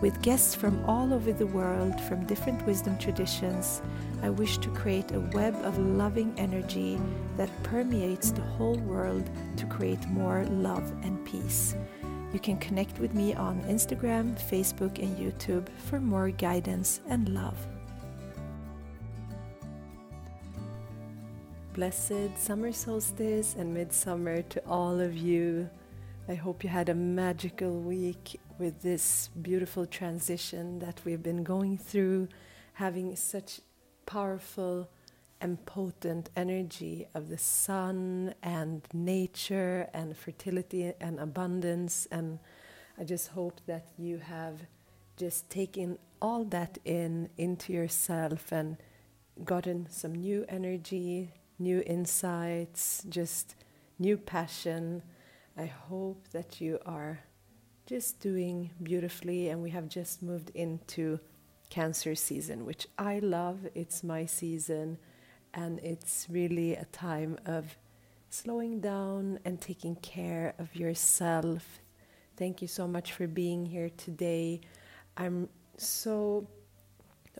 With guests from all over the world, from different wisdom traditions, I wish to create a web of loving energy that permeates the whole world to create more love and peace. You can connect with me on Instagram, Facebook, and YouTube for more guidance and love. Blessed summer solstice and midsummer to all of you. I hope you had a magical week with this beautiful transition that we've been going through, having such powerful and potent energy of the sun and nature and fertility and abundance. And I just hope that you have just taken all that in into yourself and gotten some new energy, new insights, just new passion. I hope that you are just doing beautifully, and we have just moved into Cancer season, which I love. It's my season, and it's really a time of slowing down and taking care of yourself. Thank you so much for being here today. I'm so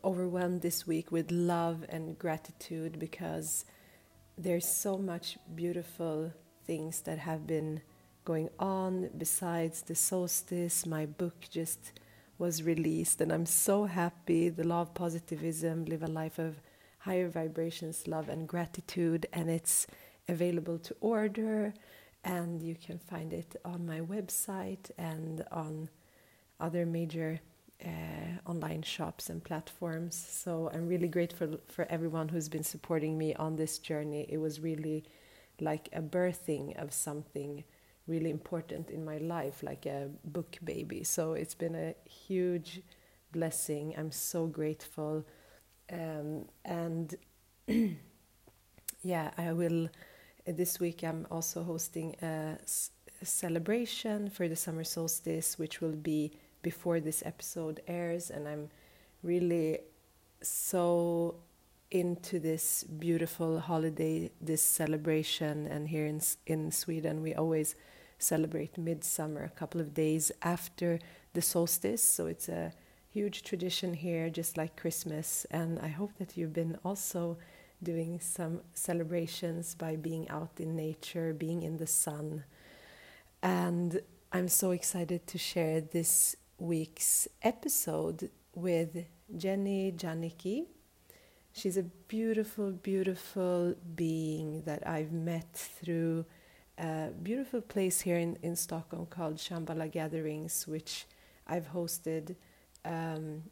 overwhelmed this week with love and gratitude because there's so much beautiful things that have been going on besides the solstice. My book just was released, and I'm so happy. The Law of Positivism Live a Life of Higher Vibrations, Love, and Gratitude, and it's available to order. And you can find it on my website and on other major uh, online shops and platforms. So I'm really grateful for everyone who's been supporting me on this journey. It was really like a birthing of something really important in my life, like a book baby. So it's been a huge blessing. I'm so grateful. Um, and yeah, I will. This week, I'm also hosting a, a celebration for the summer solstice, which will be before this episode airs. And I'm really so into this beautiful holiday, this celebration. And here in in Sweden, we always celebrate midsummer a couple of days after the solstice. So it's a huge tradition here, just like Christmas. And I hope that you've been also doing some celebrations by being out in nature, being in the sun. And I'm so excited to share this week's episode with Jenny Janicki. She's a beautiful, beautiful being that I've met through a beautiful place here in, in Stockholm called Shambhala Gatherings, which I've hosted um,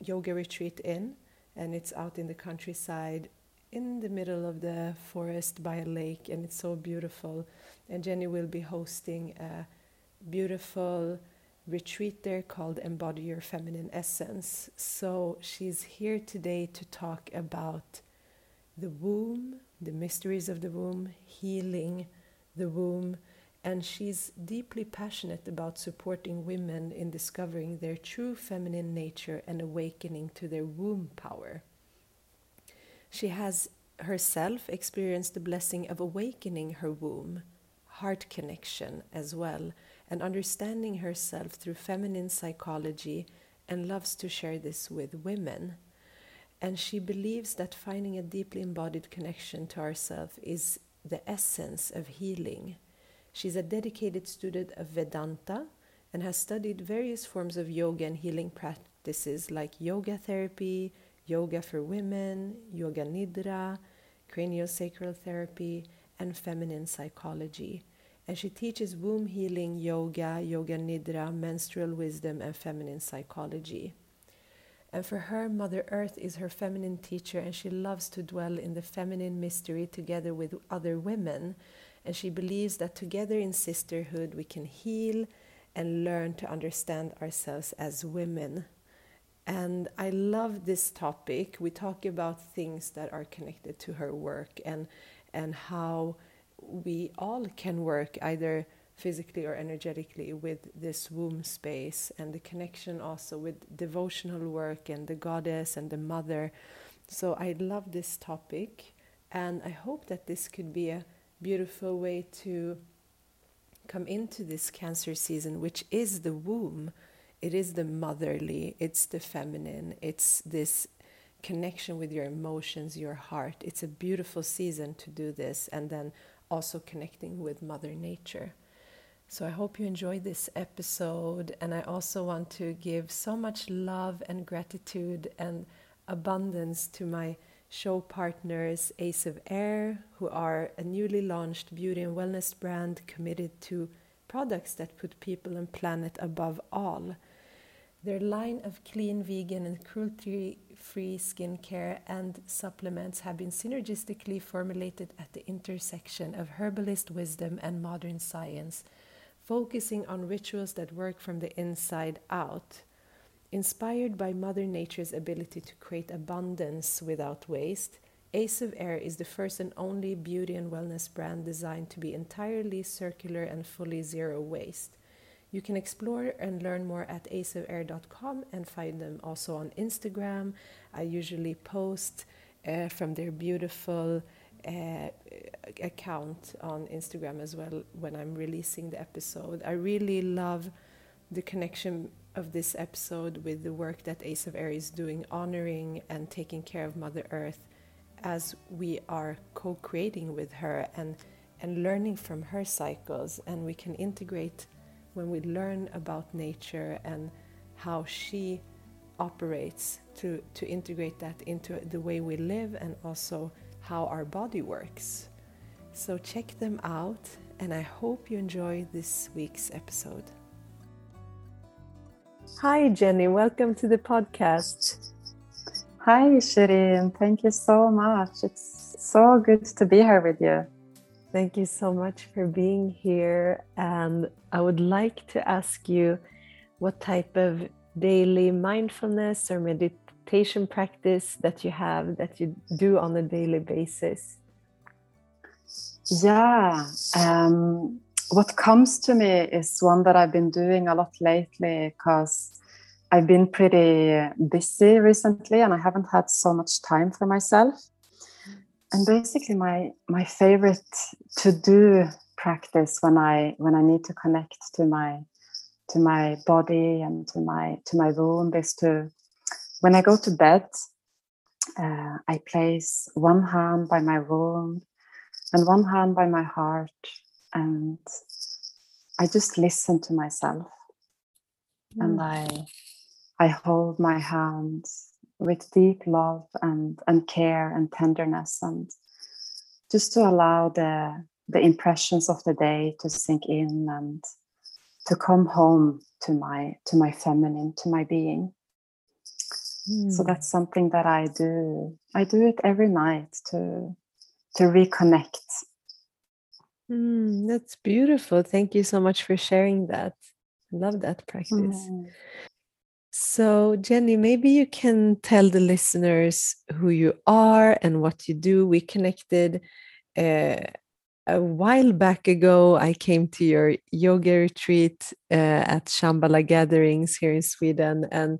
yoga retreat in, and it's out in the countryside in the middle of the forest by a lake, and it's so beautiful. And Jenny will be hosting a beautiful retreat there called Embody Your Feminine Essence. So she's here today to talk about the womb, the mysteries of the womb, healing the womb, and she's deeply passionate about supporting women in discovering their true feminine nature and awakening to their womb power. She has herself experienced the blessing of awakening her womb, heart connection as well, and understanding herself through feminine psychology and loves to share this with women. And she believes that finding a deeply embodied connection to ourselves is the essence of healing. She's a dedicated student of Vedanta and has studied various forms of yoga and healing practices like yoga therapy, yoga for women, yoga nidra, craniosacral therapy, and feminine psychology. And she teaches womb healing yoga, yoga nidra, menstrual wisdom, and feminine psychology. And for her, Mother Earth is her feminine teacher, and she loves to dwell in the feminine mystery together with other women. And she believes that together in sisterhood we can heal and learn to understand ourselves as women. And I love this topic. We talk about things that are connected to her work and and how we all can work either physically or energetically with this womb space and the connection also with devotional work and the goddess and the mother. So I love this topic and I hope that this could be a beautiful way to come into this cancer season, which is the womb. It is the motherly, it's the feminine, it's this connection with your emotions, your heart. It's a beautiful season to do this and then also connecting with Mother Nature. So I hope you enjoyed this episode. And I also want to give so much love and gratitude and abundance to my show partners, Ace of Air, who are a newly launched beauty and wellness brand committed to products that put people and planet above all. Their line of clean, vegan, and cruelty free skincare and supplements have been synergistically formulated at the intersection of herbalist wisdom and modern science, focusing on rituals that work from the inside out. Inspired by Mother Nature's ability to create abundance without waste, Ace of Air is the first and only beauty and wellness brand designed to be entirely circular and fully zero waste. You can explore and learn more at aceofair.com and find them also on Instagram. I usually post uh, from their beautiful uh, account on Instagram as well when I'm releasing the episode. I really love the connection of this episode with the work that Ace of Air is doing, honoring and taking care of Mother Earth as we are co creating with her and, and learning from her cycles. And we can integrate when we learn about nature and how she operates to, to integrate that into the way we live and also how our body works. So check them out, and I hope you enjoy this week's episode. Hi, Jenny. Welcome to the podcast. Hi, Shirin. Thank you so much. It's so good to be here with you. Thank you so much for being here. And I would like to ask you what type of daily mindfulness or meditation practice that you have that you do on a daily basis. Yeah. Um, what comes to me is one that I've been doing a lot lately because I've been pretty busy recently and I haven't had so much time for myself and basically my my favorite to do practice when i when i need to connect to my to my body and to my to my womb is to when i go to bed uh, i place one hand by my womb and one hand by my heart and i just listen to myself mm. and i i hold my hands with deep love and, and care and tenderness and just to allow the the impressions of the day to sink in and to come home to my to my feminine to my being mm. so hmm. that's something that i do i do it every night to to reconnect mm, that's beautiful thank you so much for sharing that I love that practice mm. So, Jenny, maybe you can tell the listeners who you are and what you do. We connected uh, a while back ago. I came to your yoga retreat uh, at Shambhala Gatherings here in Sweden, and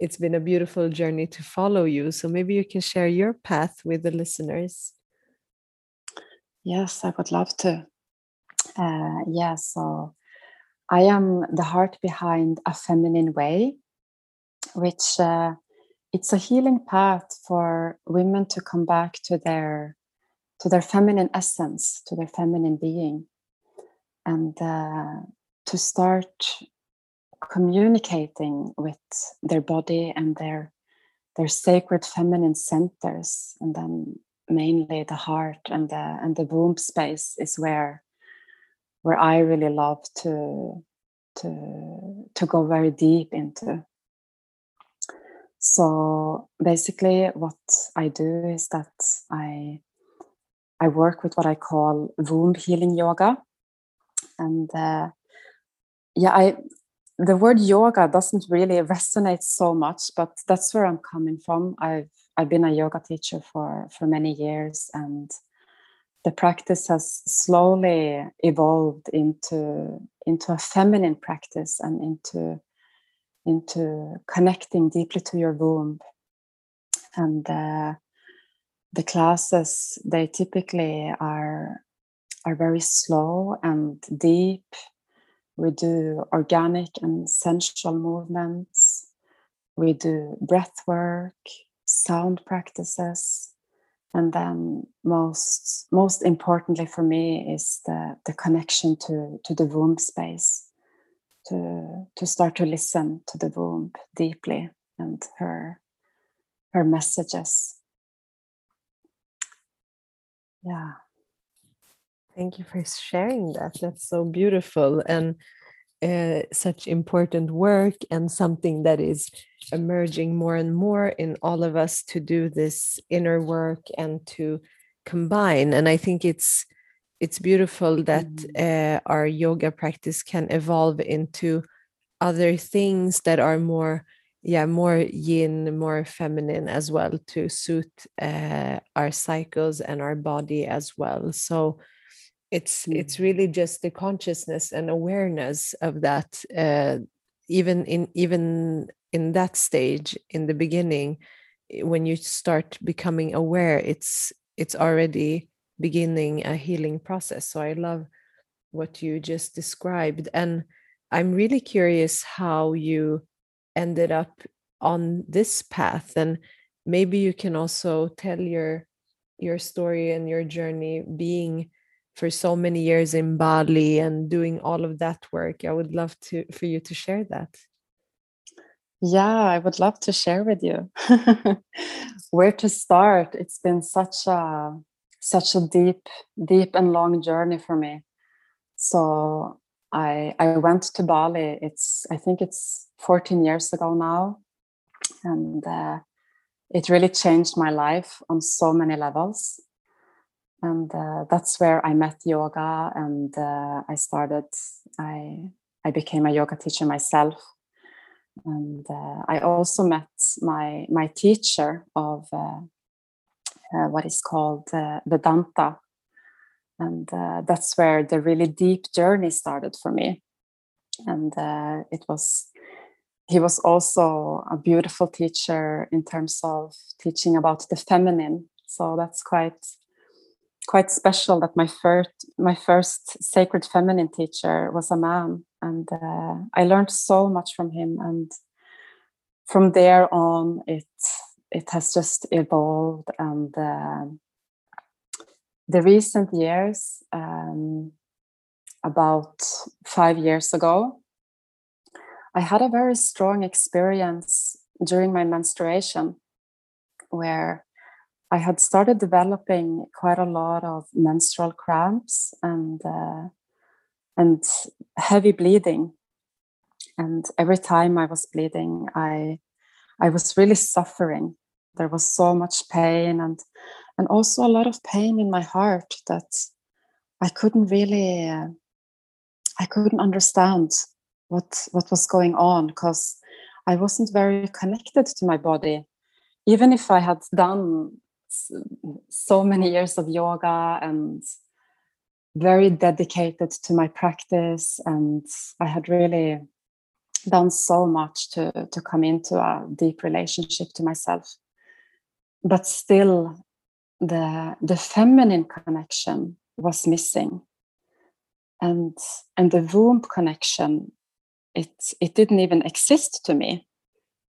it's been a beautiful journey to follow you. So, maybe you can share your path with the listeners. Yes, I would love to. Uh, yeah, so I am the heart behind a feminine way which uh, it's a healing path for women to come back to their to their feminine essence to their feminine being and uh, to start communicating with their body and their their sacred feminine centers and then mainly the heart and the and the womb space is where where I really love to to to go very deep into. So basically, what I do is that I I work with what I call womb healing yoga, and uh, yeah, I the word yoga doesn't really resonate so much, but that's where I'm coming from. I've I've been a yoga teacher for for many years, and the practice has slowly evolved into into a feminine practice and into into connecting deeply to your womb. And uh, the classes they typically are are very slow and deep we do organic and sensual movements. We do breath work, sound practices. And then most most importantly for me is the, the connection to, to the womb space, to, to start to listen to the womb deeply and her her messages. Yeah. Thank you for sharing that. That's so beautiful and uh, such important work, and something that is emerging more and more in all of us to do this inner work and to combine. And I think it's it's beautiful that uh, our yoga practice can evolve into other things that are more yeah more yin more feminine as well to suit uh, our cycles and our body as well so it's mm. it's really just the consciousness and awareness of that uh, even in even in that stage in the beginning eh, when you start becoming aware it's it's already beginning a healing process so i love what you just described and i'm really curious how you ended up on this path and maybe you can also tell your your story and your journey being for so many years in Bali and doing all of that work. I would love to for you to share that. Yeah, I would love to share with you. Where to start? It's been such a such a deep, deep and long journey for me. So I I went to Bali. It's I think it's 14 years ago now, and uh, it really changed my life on so many levels and uh, that's where I met yoga, and uh, I started. I I became a yoga teacher myself, and uh, I also met my my teacher of uh, uh, what is called uh, Vedanta, and that's where the really deep journey started for me, and it was. He was also a beautiful teacher in terms of teaching about the feminine. So that's quite quite special that my first my first sacred feminine teacher was a man and uh, i learned so much from him and from there on it it has just evolved and uh, the recent years um, about five years ago i had a very strong experience during my menstruation where I had started developing quite a lot of menstrual cramps and uh, and heavy bleeding. And every time I was bleeding, I I was really suffering. There was so much pain and and also a lot of pain in my heart that I couldn't really uh, I couldn't understand what what was going on because I wasn't very connected to my body even if I had done so many years of yoga and very dedicated to my practice. And i had really done so much to to come into a deep relationship to myself. But still the the feminine connection was missing. And and the womb connection it it didn't even exist to me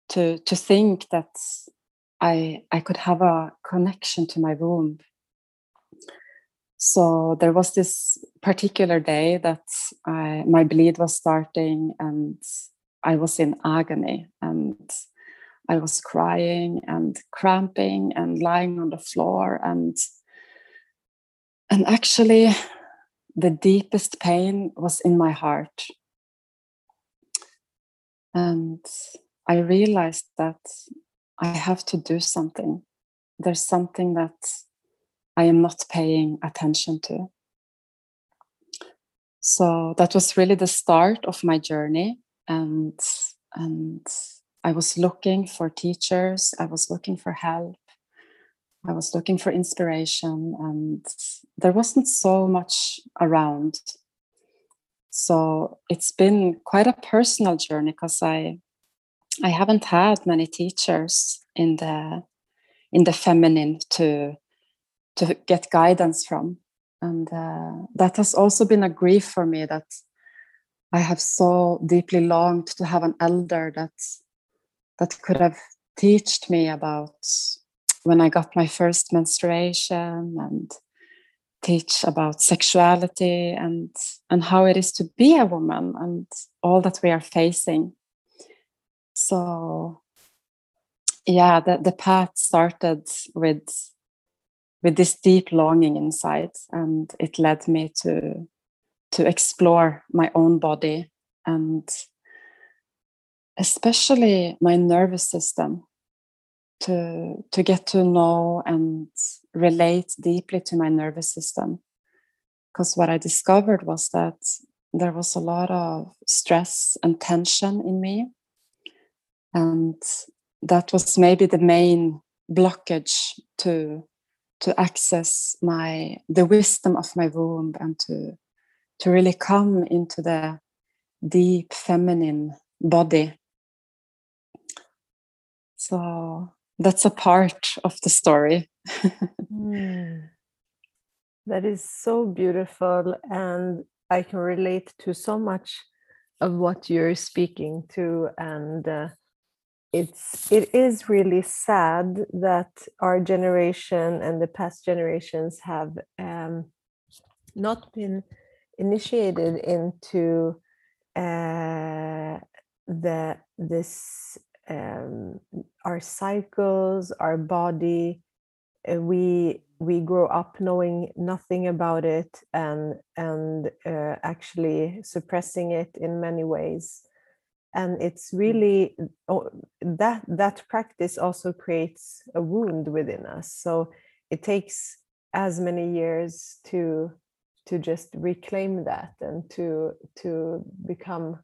to to think that I I could have a connection to my womb. So there was this particular day that I, my bleed was starting and I was in agony and I was crying and cramping and lying on the floor and and actually the deepest pain was in my heart. And I realized that I have to do something. There's something that I am not paying attention to. So that was really the start of my journey. and and I was looking for teachers. I was looking for help. I was looking for inspiration, and there wasn't so much around. So it's been quite a personal journey because I I haven't had many teachers in the in the feminine to to get guidance from, and uh, that has also been a grief for me that I have so deeply longed to have an elder that that could have taught me about when I got my first menstruation and teach about sexuality and and how it is to be a woman and all that we are facing so yeah the, the path started with with this deep longing inside and it led me to to explore my own body and especially my nervous system to to get to know and relate deeply to my nervous system. Because what i discovered was that there was a lot of stress and tension in me and that was maybe the main blockage to to access my the wisdom of my womb and to to really come into the deep feminine body so that's a part of the story. mm. That is so beautiful, and I can relate to so much of what you're speaking to, and uh, it's it is really sad that our generation and the past generations have um, not been initiated into uh, the this um, our cycles, our body. Uh, we we grow up knowing nothing about it and and uh, actually suppressing it in many ways and it's mm. really oh, that that practice also creates a wound within us. So it takes as many years to to just reclaim that and to to become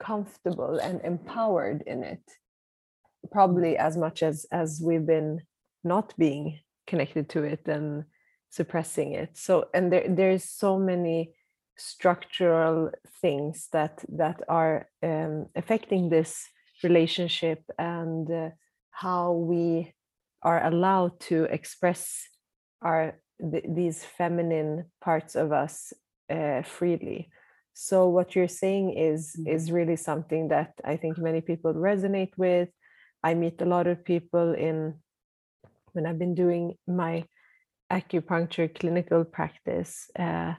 comfortable and empowered in it probably as much as as we've been not being connected to it and suppressing it. So and there there's so many structural things that that are um, affecting this relationship and uh, how we are allowed to express our th- these feminine parts of us uh, freely so what you're saying is mm-hmm. is really something that i think many people resonate with I meet a lot of people in when I've been doing my acupuncture clinical practice. Uh,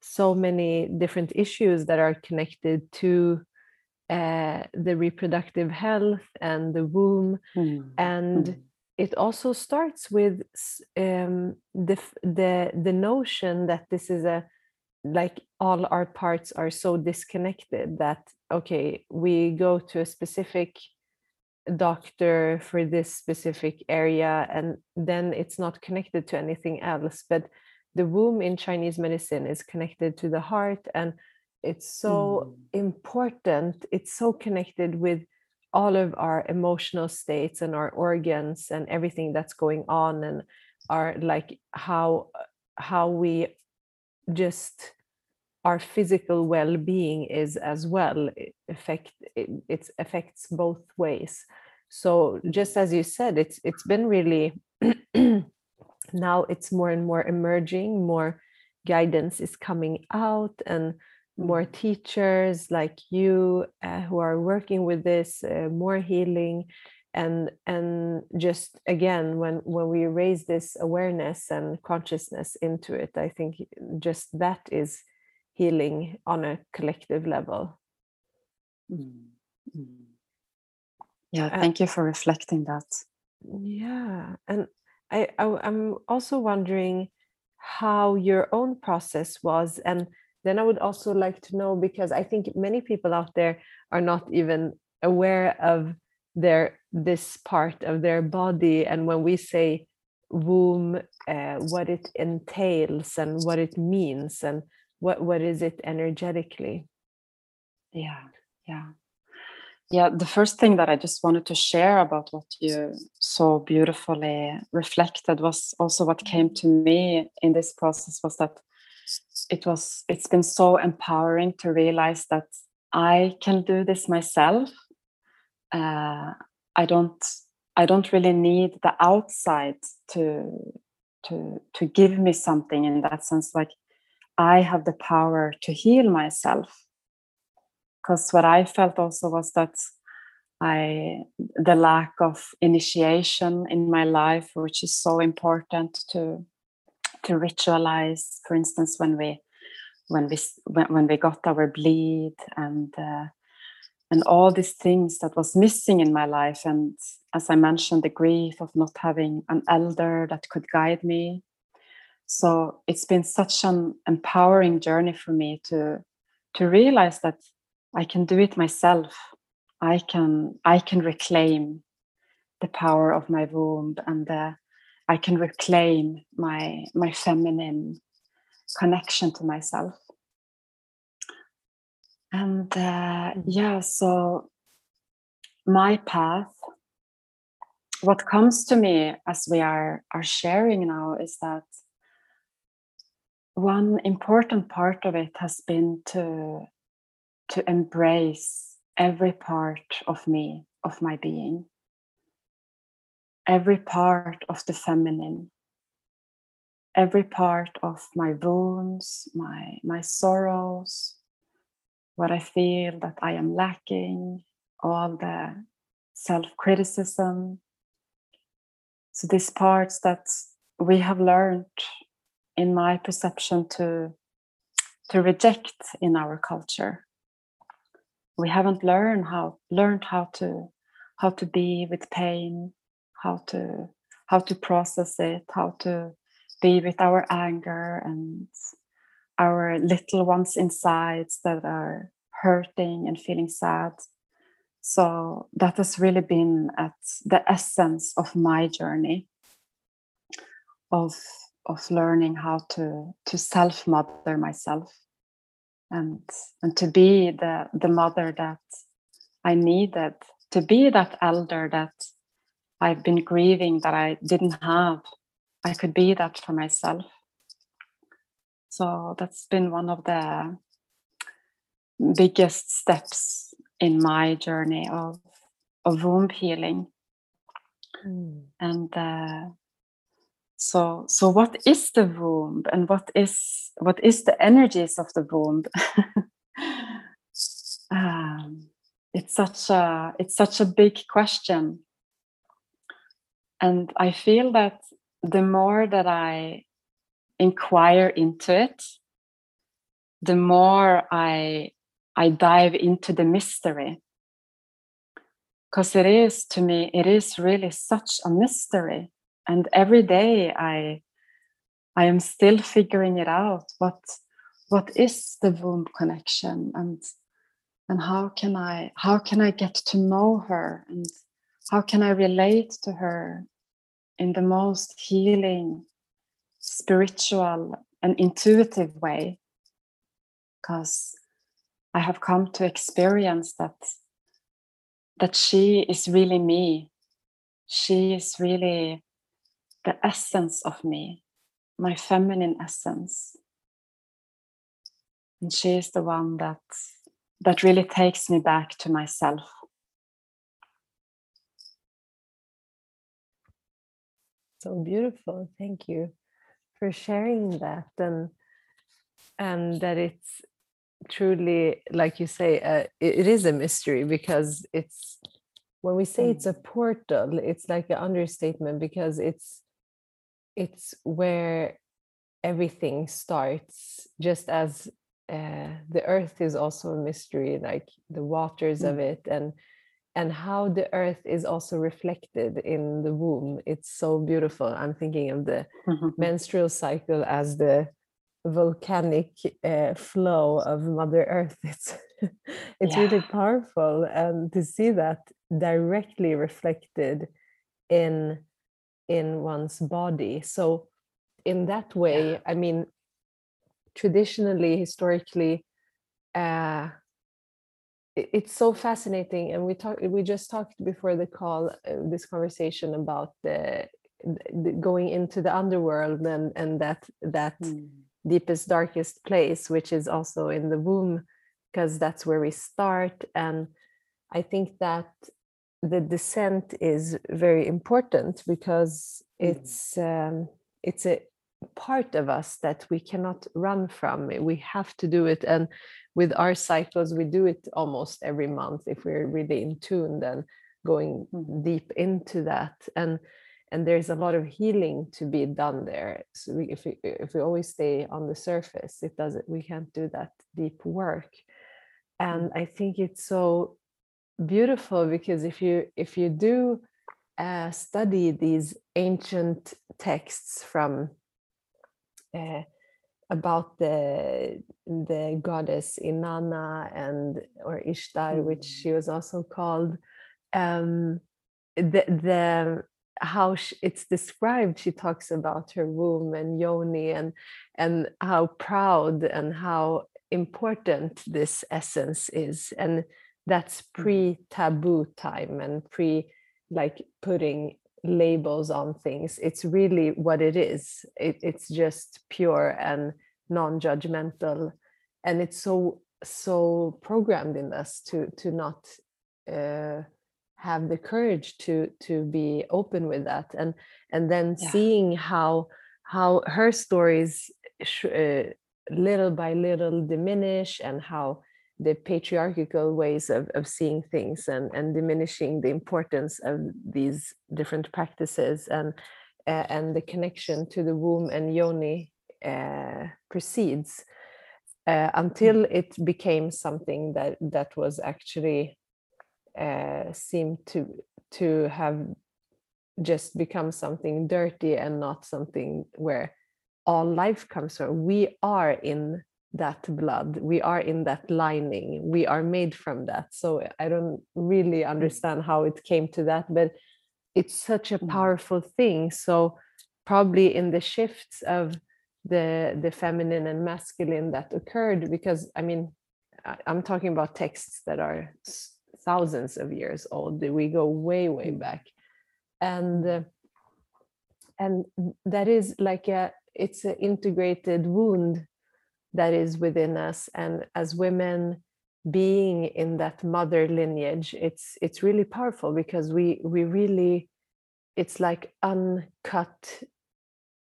so many different issues that are connected to uh, the reproductive health and the womb, mm. and mm. it also starts with um, the the the notion that this is a like all our parts are so disconnected that okay we go to a specific doctor for this specific area and then it's not connected to anything else but the womb in chinese medicine is connected to the heart and it's so mm. important it's so connected with all of our emotional states and our organs and everything that's going on and our like how how we just our physical well-being is as well it affect it, it affects both ways so just as you said it's it's been really now it's more and more emerging more guidance is coming out and more mm-hmm. teachers like you uh, who are working with this uh, more healing and and just again when when we raise this awareness and consciousness into it i think just that is healing on a collective level. Mm-hmm. Yeah, thank uh, you for reflecting that. Yeah, and I, I I'm also wondering how your own process was, and then I would also like to know because I think many people out there are not even aware of their this part of their body, and when we say womb, uh, what it entails and what it means, and what what is it energetically? Yeah yeah yeah, the first thing that I just wanted to share about what you so beautifully reflected was also what came to me in this process was that it was it's been so empowering to realize that I can do this myself. Uh, I don't I don't really need the outside to to to give me something in that sense. Like I have the power to heal myself. Because what I felt also was that I the lack of initiation in my life, which is so important to to ritualize. For instance, when we when we when, when we got our bleed and uh, and all these things that was missing in my life and as i mentioned the grief of not having an elder that could guide me so it's been such an empowering journey for me to to realize that i can do it myself. I can i can reclaim the power of my womb and uh, i can reclaim my my feminine connection to myself. And uh, yeah so my path what comes to me as we are are sharing now is that one important part of it has been to to embrace every part of me of my being. Every part of the feminine. Every part of my wounds my my sorrows what i feel that i am lacking all the self-criticism. So these parts that we have learned in my perception to to reject in our culture we haven't learned how learned how to how to be with pain how to how to process it how to be with our anger and our little ones inside that are hurting and feeling sad. So that has really been at the essence of my journey of of learning how to to self mother myself and and to be the the mother that i needed to be that elder that i've been grieving that i didn't have i could be that for myself so that's been one of the biggest steps in my journey of of womb healing mm. and uh, so so what is the womb and what is what is the energies of the womb? Um, it's such a it's such a big question. And i feel that the more that i inquire into it the more i i dive into the mystery. Because it is to me it is really such a mystery and every day i i am still figuring it out. What what is the womb connection? And and how can i how can i get to know her? And how can i relate to her in the most healing spiritual and intuitive way? Because i have come to experience that that she is really me. She is really the essence of me, my feminine essence. And she is the one that that really takes me back to myself. So beautiful. Thank you for sharing that and and that it's truly like you say uh, it, it is a mystery because it's when we say it's mm. a portal it's like an understatement because it's it's where everything starts just as uh, the earth is also a mystery like the waters mm. of it and and how the earth is also reflected in the womb it's so beautiful i'm thinking of the mm-hmm. menstrual cycle as the volcanic uh, flow of mother earth it's it's yeah. really powerful and to see that directly reflected in in one's body so in that way yeah. i mean traditionally historically uh, it's so fascinating and we talked we just talked before the call uh, this conversation about the, the, going into the underworld and and that that mm. deepest darkest place which is also in the womb because that's where we start and i think that the descent is very important because mm. it's um, it's a part of us that we cannot run from we have to do it and with our cycles we do it almost every month if we're really in tune then going mm. deep into that and and there's a lot of healing to be done there so we, if we if we always stay on the surface it doesn't we can't do that deep work and mm. i think it's so beautiful because if you if you do uh, study these ancient texts from uh, about the the goddess Inanna and or Ishtar, mm. which she was also called. Um, the the how she, it's described, she talks about her womb and yoni and and how proud and how important this essence is, and that's mm. pre-taboo time and pre like putting labels on things it's really what it is it, it's just pure and non-judgmental and it's so so programmed in us to to not uh, have the courage to to be open with that and and then yeah. seeing how how her stories sh- uh, little by little diminish and how the patriarchal ways of, of seeing things and, and diminishing the importance of these different practices and uh, and the connection to the womb and yoni uh, proceeds uh, until mm. it became something that that was actually uh, seemed to to have just become something dirty and not something where all life comes from we are in that blood we are in that lining we are made from that so i don't really mm. understand how it came to that but it's such a mm. powerful thing so probably in the shifts of the the feminine and masculine that occurred because i mean i'm talking about texts that are thousands of years old we go way way mm. back and and that is like a it's an integrated wound that is within us. And as women being in that mother lineage it's it's really powerful because we we really it's like uncut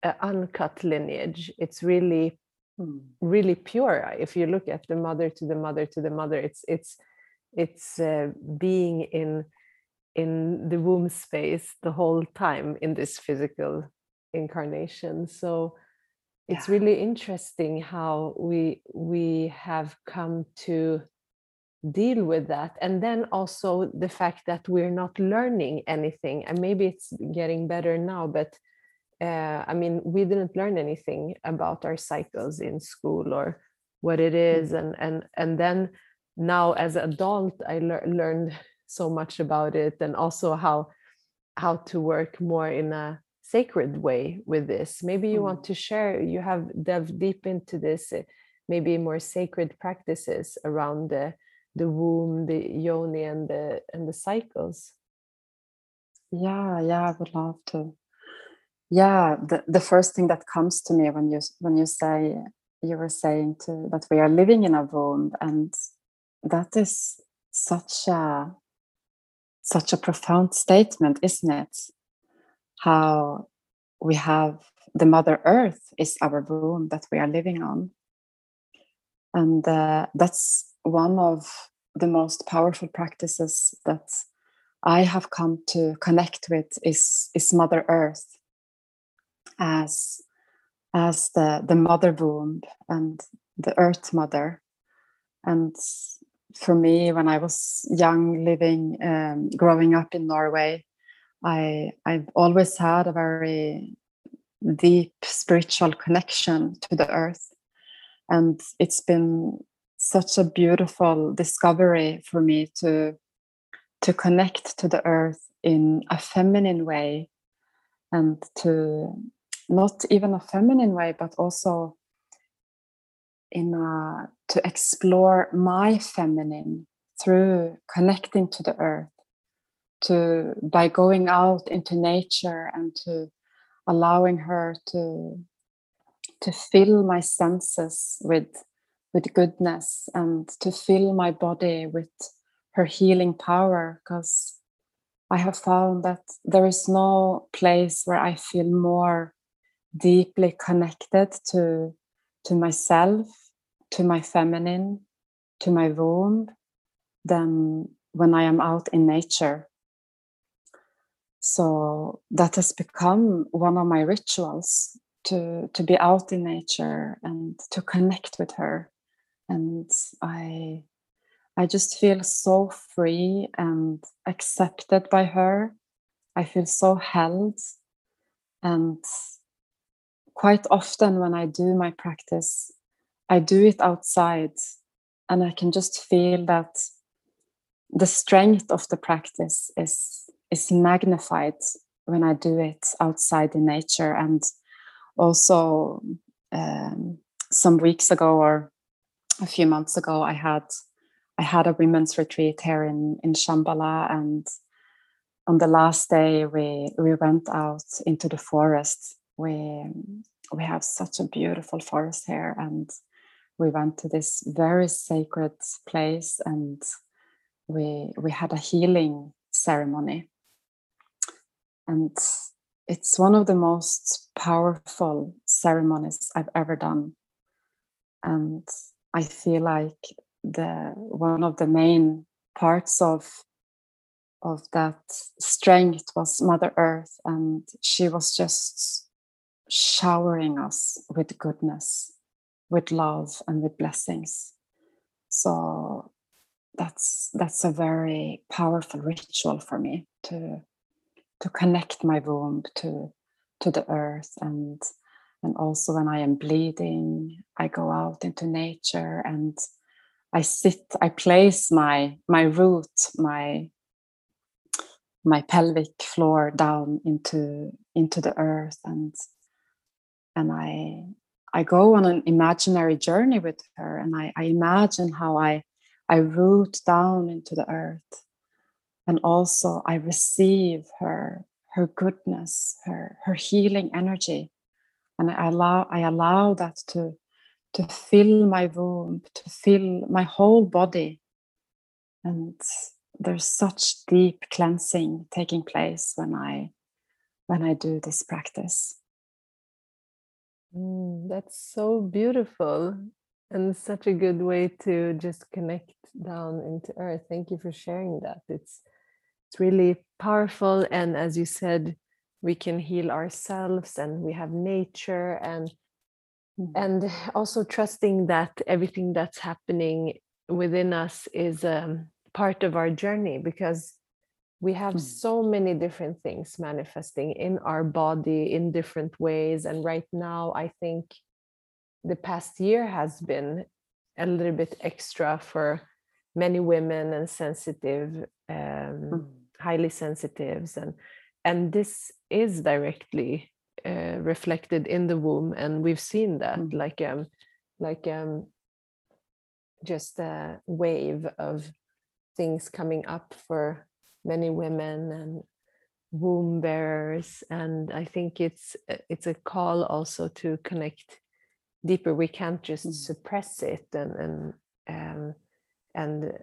uh, uncut lineage. It's really hmm. really pure. If you look at the mother to the mother to the mother it's it's it's uh, being in in the womb space the whole time in this physical incarnation. So it's yeah. really interesting how we we have come to deal with that and then also the fact that we're not learning anything and maybe it's getting better now but uh, i mean we didn't learn anything about our cycles in school or what it is mm. and and and then now as an adult i le- learned so much about it and also how how to work more in a sacred way with this. Maybe you mm. want to share you have delved deep into this uh, maybe more sacred practices around the the womb the yoni and the and the cycles. Yeah yeah i would love to. Yeah the, the first thing that comes to me when you when you say you were saying to that we are living in a womb and that is such a such a profound statement isn't it how we have the mother earth is our womb that we are living on. And uh, that's one of the most powerful practices that i have come to connect with is is mother earth as as the the mother womb and the earth mother. And for me when i was young living um, growing up in norway i i've always had a very deep spiritual connection to the earth. And it's been such a beautiful discovery for me to to connect to the earth in a feminine way and to not even a feminine way, but also in a, to explore my feminine through connecting to the earth to by going out into nature and to allowing her to to fill my senses with with goodness and to fill my body with her healing power because I have found that there is no place where I feel more deeply connected to to myself, to my feminine, to my womb than when I am out in nature. So that has become one of my rituals to to be out in nature and to connect with her. And I I just feel so free and accepted by her. I feel so held. And quite often when I do my practice, I do it outside and I can just feel that the strength of the practice is is magnified when I do it outside in nature. And also, um, some weeks ago or a few months ago, I had I had a women's retreat here in in Shambhala, and on the last day we we went out into the forest. We we have such a beautiful forest here, and we went to this very sacred place, and we we had a healing ceremony, and it's one of the most powerful ceremonies I've ever done, and I feel like the one of the main parts of of that strength was Mother Earth, and she was just showering us with goodness, with love, and with blessings. So that's that's a very powerful ritual for me to to connect my womb to to the earth. And and also when I am bleeding, I go out into nature and I sit, I place my my root, my my pelvic floor down into into the earth. And and I I go on an imaginary journey with her and I, I imagine how I I root down into the earth and also I receive her her goodness, her her healing energy. And I allow I allow that to to fill my womb, to fill my whole body. And there's such deep cleansing taking place when I when I do this practice. Mm, that's so beautiful and such a good way to just connect down into earth. Thank you for sharing that. It's it's really powerful and as you said we can heal ourselves and we have nature and Mm. and also trusting that everything that's happening within us is um, part of our journey because we have mm. so many different things manifesting in our body in different ways and right now i think the past year has been a little bit extra for many women and sensitive um, mm. highly sensitives and and this is directly uh, reflected in the womb and we've seen that mm. like um like um just a wave of things coming up for many women and womb bearers and i think it's it's a call also to connect deeper we can't just mm. suppress it and and um, and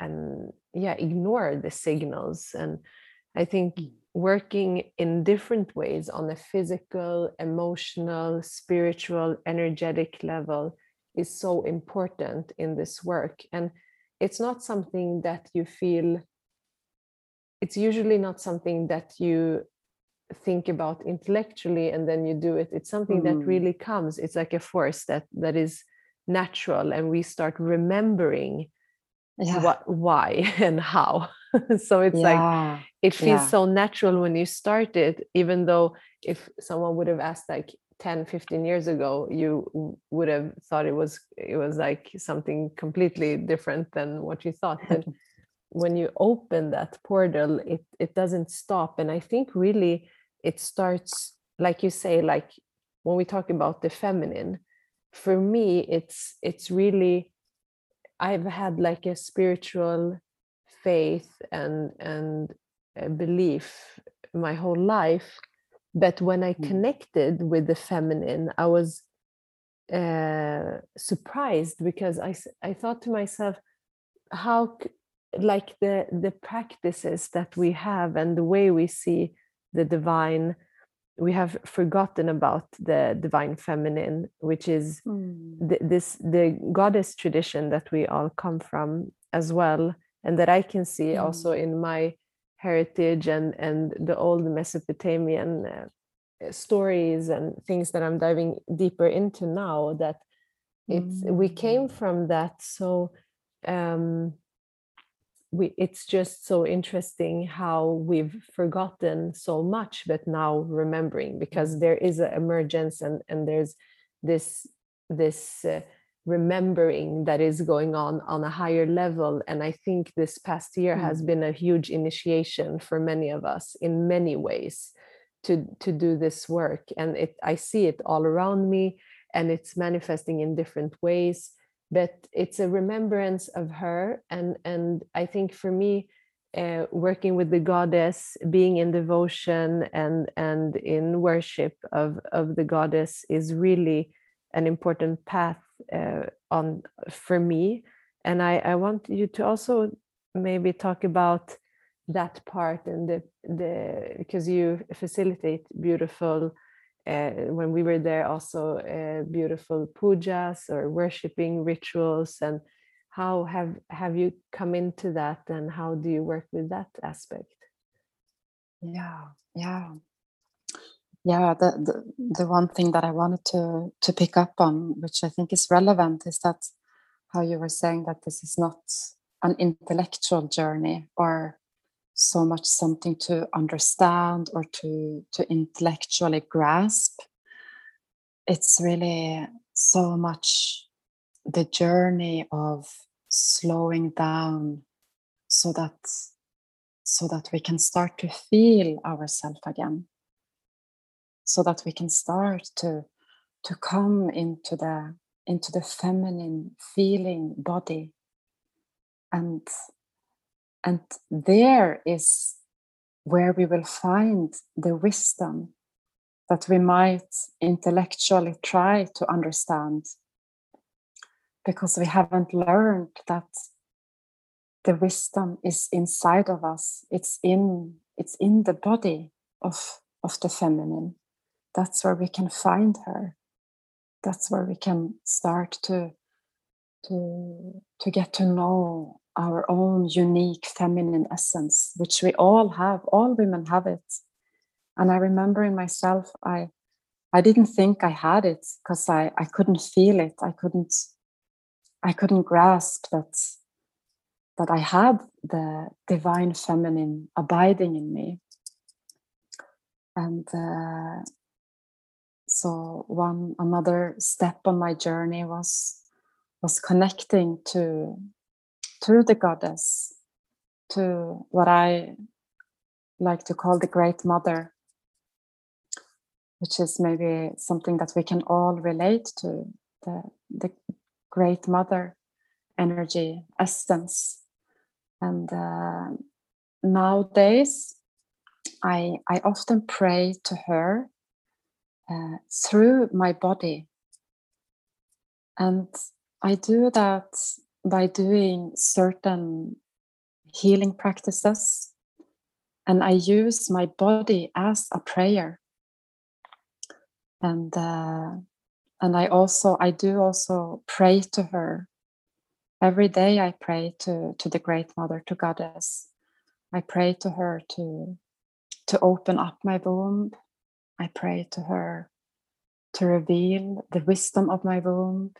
and yeah ignore the signals and i think mm working in different ways on a physical, emotional, spiritual, energetic level is so important in this work. And it's not something that you feel, it's usually not something that you think about intellectually and then you do it. It's something mm. that really comes. It's like a force that that is natural and we start remembering yeah. what why and how so it's yeah. like it feels yeah. so natural when you start it even though if someone would have asked like 10 15 years ago you would have thought it was it was like something completely different than what you thought but when you open that portal it it doesn't stop and i think really it starts like you say like when we talk about the feminine for me it's it's really I've had like a spiritual faith and and belief my whole life but when i mm. connected with the feminine i was uh, surprised because i i thought to myself how like the the practices that we have and the way we see the divine we have forgotten about the divine feminine which is mm. the, this the goddess tradition that we all come from as well and that i can see mm. also in my heritage and and the old mesopotamian uh, stories and things that i'm diving deeper into now that it's mm. we came mm. from that so um we it's just so interesting how we've forgotten so much but now remembering because there is an emergence and and there's this this uh, remembering that is going on on a higher level. And i think this past year mm. has been a huge initiation for many of us in many ways to to do this work. And it i see it all around me and it's manifesting in different ways but it's a remembrance of her. And and i think for me uh, working with the goddess being in devotion and and in worship of of the goddess is really an important path uh, on for me. And i i want you to also maybe talk about that part and the the because you facilitate beautiful uh, when we were there also uh, beautiful pujas or worshiping rituals and how have have you come into that and how do you work with that aspect? Yeah yeah. Yeah the, the the one thing that i wanted to to pick up on which i think is relevant is that how you were saying that this is not an intellectual journey or so much something to understand or to to intellectually grasp. It's really so much the journey of slowing down so that so that we can start to feel ourselves again. So that we can start to to come into the into the feminine feeling body. And and there is where we will find the wisdom that we might intellectually try to understand. Because we haven't learned that the wisdom is inside of us. It's in it's in the body of of the feminine. That's where we can find her. That's where we can start to to to get to know our own unique feminine essence, which we all have. All women have it. And I remember in myself, I I didn't think I had it because I, I couldn't feel it. I couldn't I couldn't grasp that that I had the divine feminine abiding in me. And uh, so one another step on my journey was was connecting to to the goddess, to what I like to call the Great Mother, which is maybe something that we can all relate to the, the Great Mother energy, essence. And uh, nowadays, I, I often pray to her uh, through my body. And I do that by doing certain healing practices. And i use my body as a prayer. And uh, and i also i do also pray to her. Every day i pray to to the great mother to goddess. I pray to her to to open up my womb. I pray to her to reveal the wisdom of my womb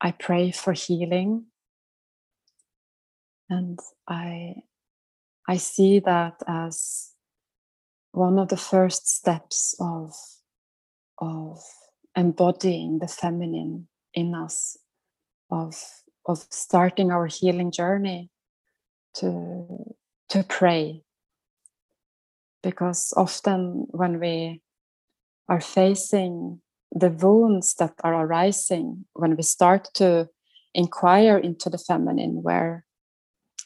I pray for healing. And I, I see that as one of the first steps of, of embodying the feminine in us, of, of starting our healing journey to, to pray. Because often when we are facing the wounds that are arising when we start to inquire into the feminine where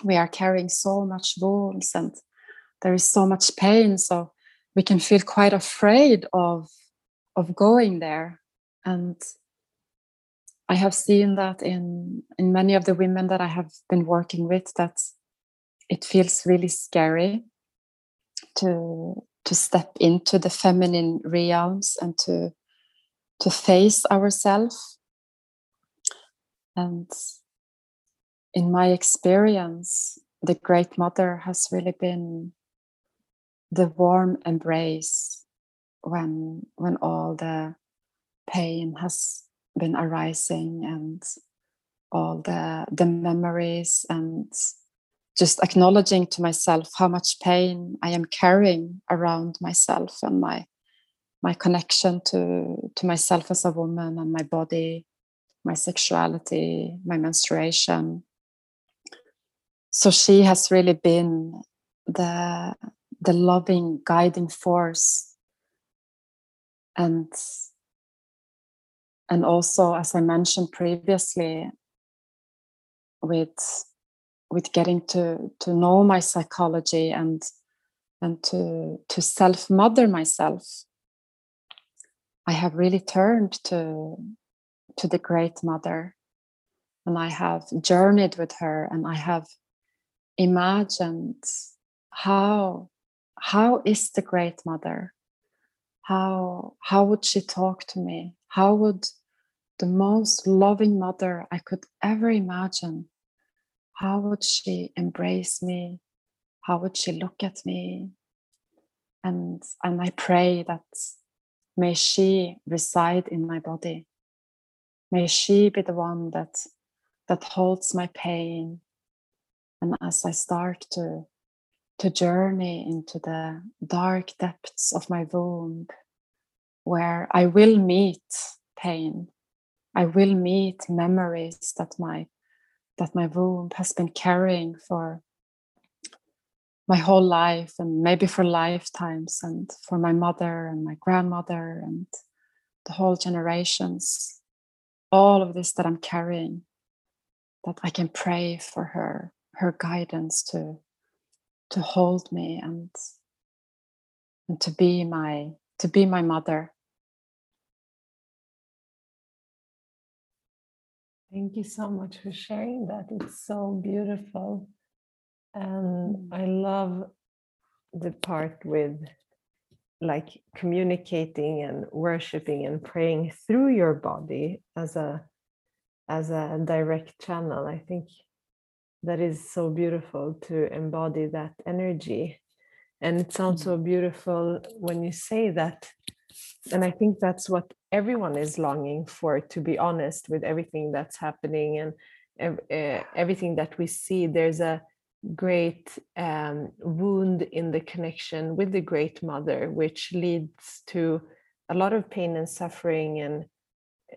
we are carrying so much wounds and there is so much pain so we can feel quite afraid of of going there. And i have seen that in in many of the women that i have been working with that it feels really scary to to step into the feminine realms and to to face ourselves and in my experience the great mother has really been the warm embrace when when all the pain has been arising and all the the memories and just acknowledging to myself how much pain I am carrying around myself and my my connection to to myself as a woman and my body, my sexuality, my menstruation. So she has really been the the loving guiding force and and also as i mentioned previously with with getting to to know my psychology and and to to self mother myself i have really turned to to the great mother. And i have journeyed with her and i have imagined how how is the great mother? How how would she talk to me? How would the most loving mother i could ever imagine how would she embrace me? How would she look at me? And and i pray that may she reside in my body may she be the one that that holds my pain and as i start to to journey into the dark depths of my womb where I will meet pain. I will meet memories that my that my womb has been carrying for my whole life and maybe for lifetimes and for my mother and my grandmother and the whole generations. All of this that i'm carrying that i can pray for her her guidance to to hold me and and to be my to be my mother. Thank you so much for sharing that. It's so beautiful and mm. i love the part with like communicating and worshiping and praying through your body as a as a direct channel i think that is so beautiful to embody that energy and it sounds mm. so beautiful when you say that and i think that's what everyone is longing for to be honest with everything that's happening and uh, everything that we see there's a great um, wound in the connection with the great mother which leads to a lot of pain and suffering and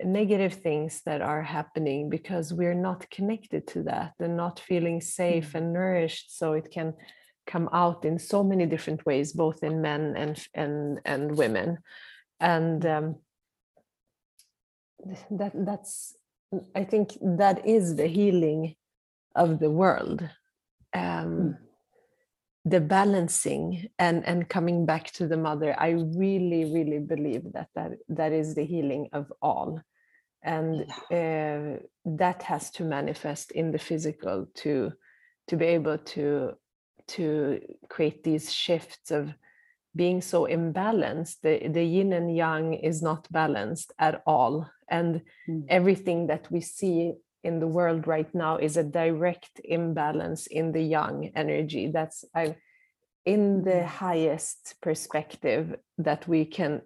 negative things that are happening because we're not connected to that and not feeling safe mm. and nourished. So it can come out in so many different ways both in men and and and women. And um, that that's i think that is the healing of the world um, mm. the balancing and and coming back to the mother i really really believe that that that is the healing of all and uh, that has to manifest in the physical to to be able to to create these shifts of being so imbalanced the, the yin and yang is not balanced at all and mm. everything that we see in the world right now is a direct imbalance in the yang energy. That's i in the hmm. highest perspective that we can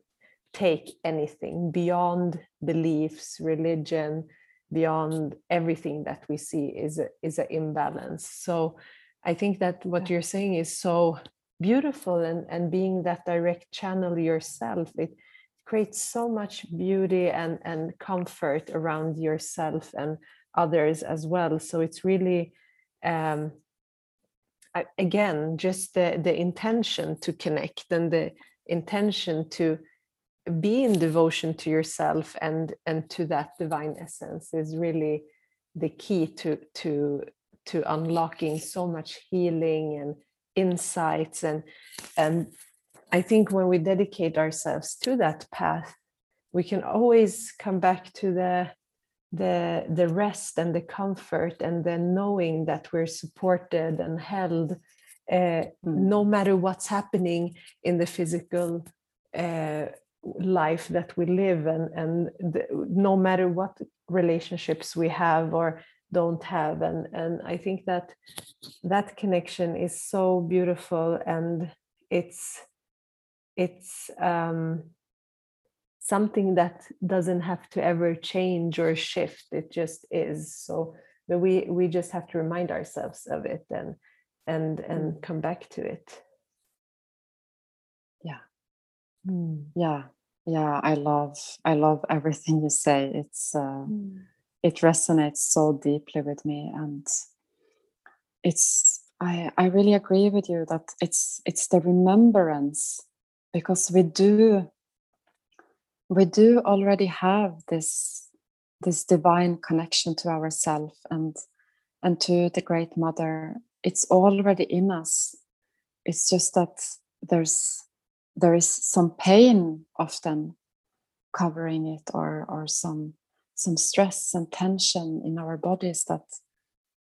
take anything beyond beliefs religion beyond everything that we see is a, is an imbalance. So i think that what you're saying is so beautiful and and being that direct channel yourself it creates so much beauty and and comfort around yourself and others as well. So it's really um again just the the intention to connect and the intention to be in devotion to yourself and and to that divine essence is really the key to to to unlocking so much healing and insights and and i think when we dedicate ourselves to that path we can always come back to the the the rest and the comfort and then knowing that we're supported and held uh, mm. no matter what's happening in the physical uh, life that we live and and the, no matter what relationships we have or don't have and and i think that that connection is so beautiful and it's it's um something that doesn't have to ever change or shift it just is so but we we just have to remind ourselves of it and and and mm. come back to it yeah mm. yeah yeah i love i love everything you say it's uh, mm. it resonates so deeply with me and it's i i really agree with you that it's it's the remembrance because we do we do already have this this divine connection to ourself and and to the great mother. It's already in us. It's just that there's there is some pain often covering it or or some some stress and tension in our bodies that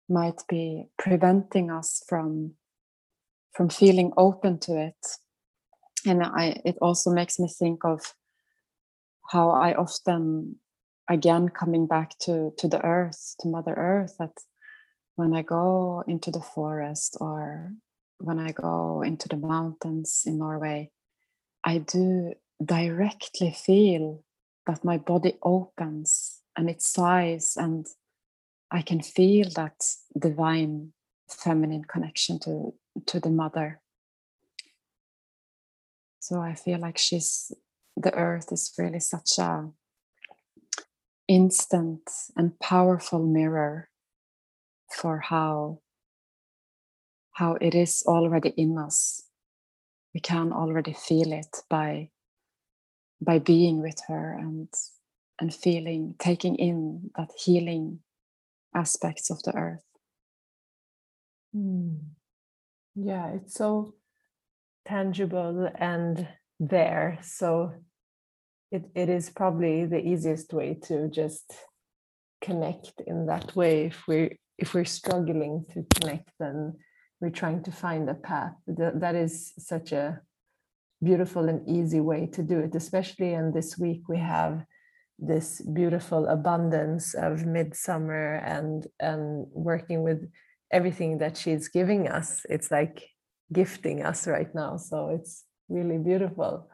might be preventing us from from feeling open to it and i it also makes me think of how I often, again, coming back to, to the earth, to Mother Earth, that when I go into the forest or when I go into the mountains in Norway, I do directly feel that my body opens and it sighs, and I can feel that divine feminine connection to, to the mother. So I feel like she's the earth is really such a instant and powerful mirror for how how it is already in us we can already feel it by by being with her and and feeling taking in that healing aspects of the earth mm. yeah it's so tangible and there. So it, it is probably the easiest way to just connect in that way. If we're if we're struggling to connect then we're trying to find a path. That, that is such a beautiful and easy way to do it especially in this week we have this beautiful abundance of midsummer and and working with everything that she's giving us. It's like gifting us right now so it's really beautiful.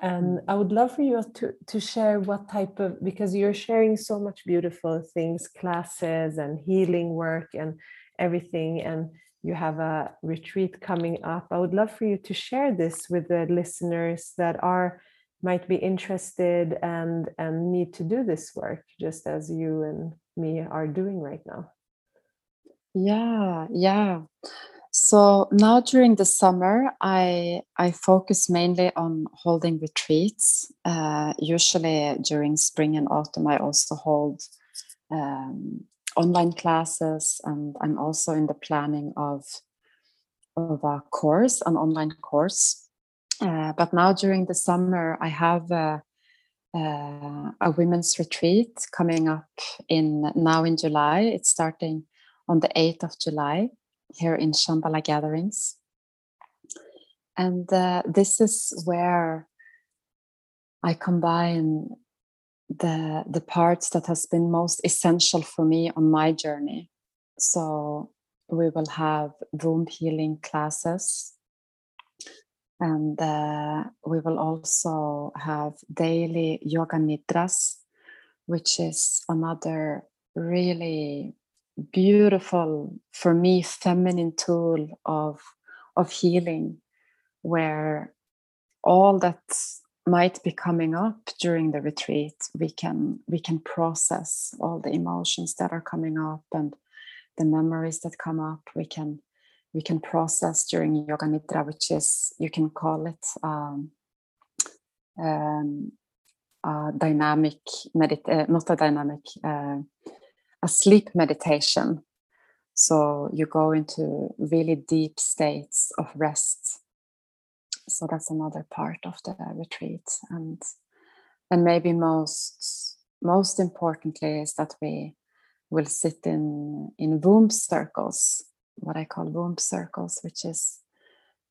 And mm. i would love for you to to share what type of because you're sharing so much beautiful things classes and healing work and everything and you have a retreat coming up. I would love for you to share this with the listeners that are might be interested and and need to do this work just as you and me are doing right now. Yeah yeah so now during the summer, I I focus mainly on holding retreats. Uh, usually during spring and autumn, I also hold um, online classes, and I'm also in the planning of of a course, an online course. Uh, but now during the summer, I have a, uh, a women's retreat coming up in now in July. It's starting on the 8th of July here in Shambhala gatherings. And uh, this is where I combine the, the parts that has been most essential for me on my journey. So we will have womb healing classes and uh, we will also have daily yoga nidras which is another really beautiful for me feminine tool of of healing where all that might be coming up during the retreat we can we can process all the emotions that are coming up and the memories that come up. We can we can process during yoga nidra which is you can call it um, um, a dynamic medit- uh, not a dynamic uh, a sleep meditation. So you go into really deep states of rest. So that's another part of the retreat. And and maybe most most importantly is that we will sit in in womb circles, what I call womb circles, which is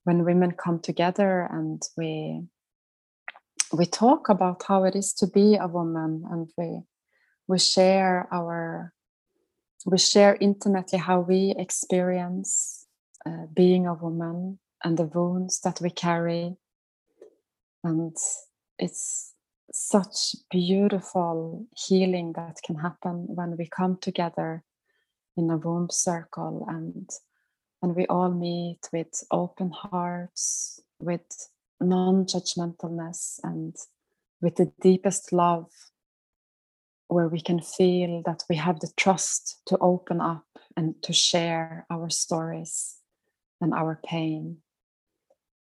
when women come together and we we talk about how it is to be a woman and we we share our we share intimately how we experience uh, being a woman and the wounds that we carry. And it's such beautiful healing that can happen when we come together in a womb circle and and we all meet with open hearts with non-judgmentalness and with the deepest love where we can feel that we have the trust to open up and to share our stories and our pain.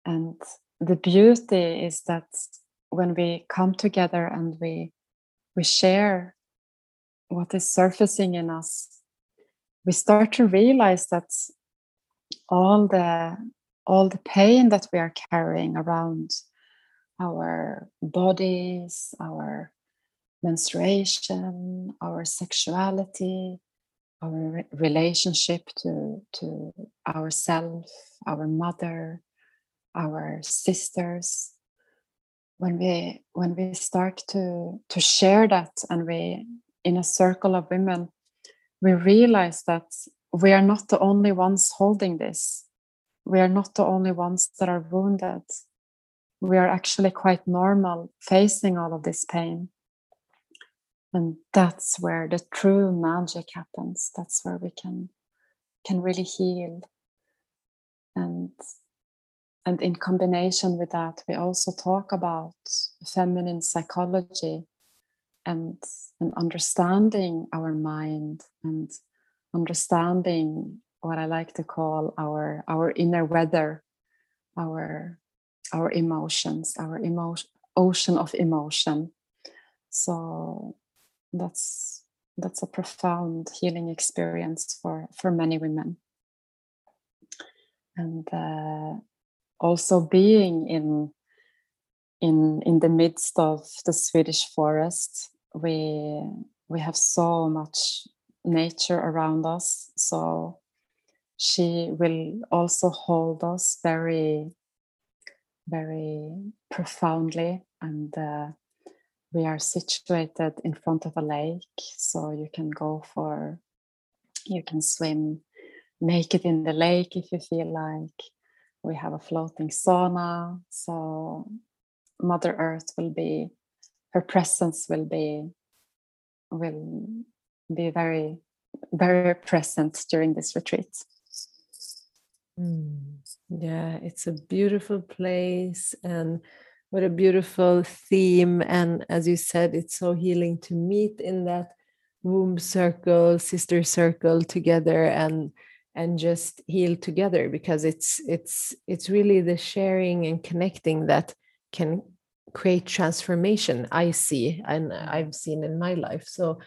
And the beauty is that when we come together and we we share what is surfacing in us, we start to realize that all the all the pain that we are carrying around our bodies, our menstruation, our sexuality, our re- relationship to, to ourself, our mother, our sisters. When we when we start to to share that and we in a circle of women, we realize that we are not the only ones holding this. We are not the only ones that are wounded. We are actually quite normal facing all of this pain and that's where the true magic happens. That's where we can can really heal. And and in combination with that we also talk about feminine psychology and and understanding our mind and understanding what i like to call our our inner weather our our emotions our emotion ocean of emotion. So that's that's a profound healing experience for for many women. And uh, also being in in in the midst of the swedish forest we we have so much nature around us. So she will also hold us very very profoundly and uh, we are situated in front of a lake so you can go for you can swim naked in the lake if you feel like we have a floating sauna so mother earth will be her presence will be will be very very present during this retreat mm. yeah it's a beautiful place and what a beautiful theme and as you said it's so healing to meet in that womb circle sister circle together and and just heal together because it's it's it's really the sharing and connecting that can create transformation i see and i've seen in my life. So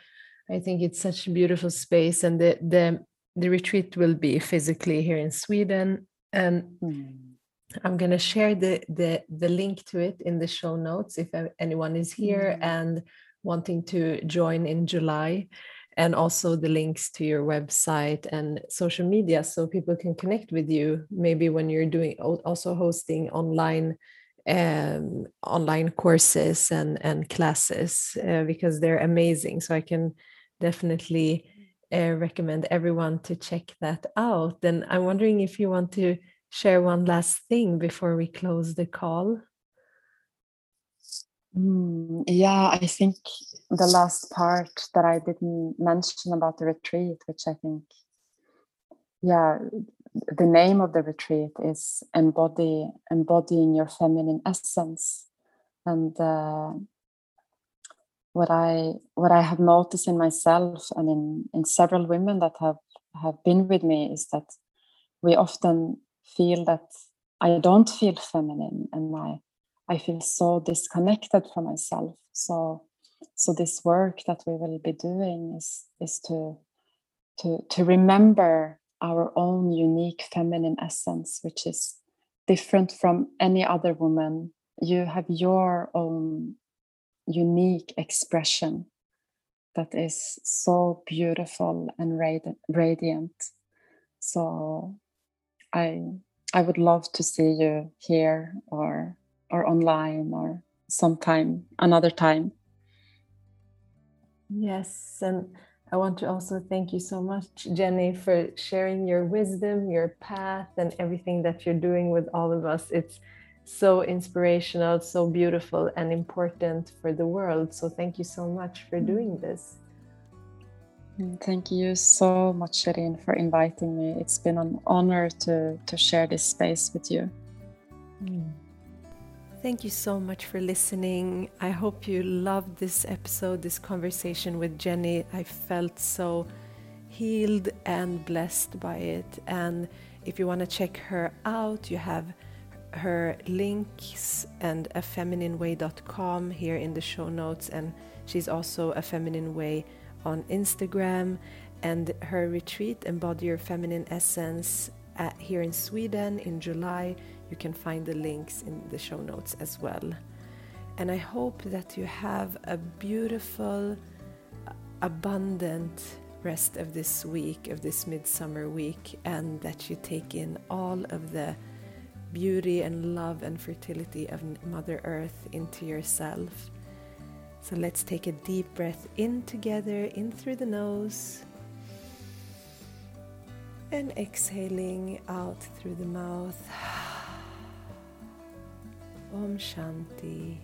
i think it's such a beautiful space and the the the retreat will be physically here in sweden and mm I'm going to share the, the, the link to it in the show notes if anyone is here mm. and wanting to join in July, and also the links to your website and social media so people can connect with you. Maybe when you're doing also hosting online um, online courses and and classes uh, because they're amazing. So I can definitely uh, recommend everyone to check that out. And I'm wondering if you want to share one last thing before we close the call? Mm, yeah, I think the last part that I didn't mention about the retreat, which I think, yeah, the name of the retreat is embody embodying your feminine essence, and uh, what I what I have noticed in myself and in in several women that have have been with me is that we often feel that I don't feel feminine and I I feel so disconnected from myself. So so this work that we will be doing is is to to to remember our own unique feminine essence which is different from any other woman you have your own unique expression that is so beautiful and radiant so i i would love to see you here or or online or sometime another time yes and i want to also thank you so much jenny for sharing your wisdom your path and everything that you're doing with all of us it's so inspirational, so beautiful, and important for the world. So, thank you so much for mm. doing this. Mm, thank you so much, Shirin, for inviting me. It's been an honor to, to share this space with you. Mm. Thank you so much for listening. I hope you loved this episode, this conversation with Jenny. I felt so healed and blessed by it. And if you want to check her out, you have her links and a feminineway.com here in the show notes and she's also a feminine way on Instagram and her retreat embody your feminine essence at, here in Sweden in July you can find the links in the show notes as well and I hope that you have a beautiful abundant rest of this week of this midsummer week and that you take in all of the beauty and love and fertility of Mother Earth into yourself. So let's take a deep breath in together, in through the nose, and exhaling out through the mouth. Om Shanti.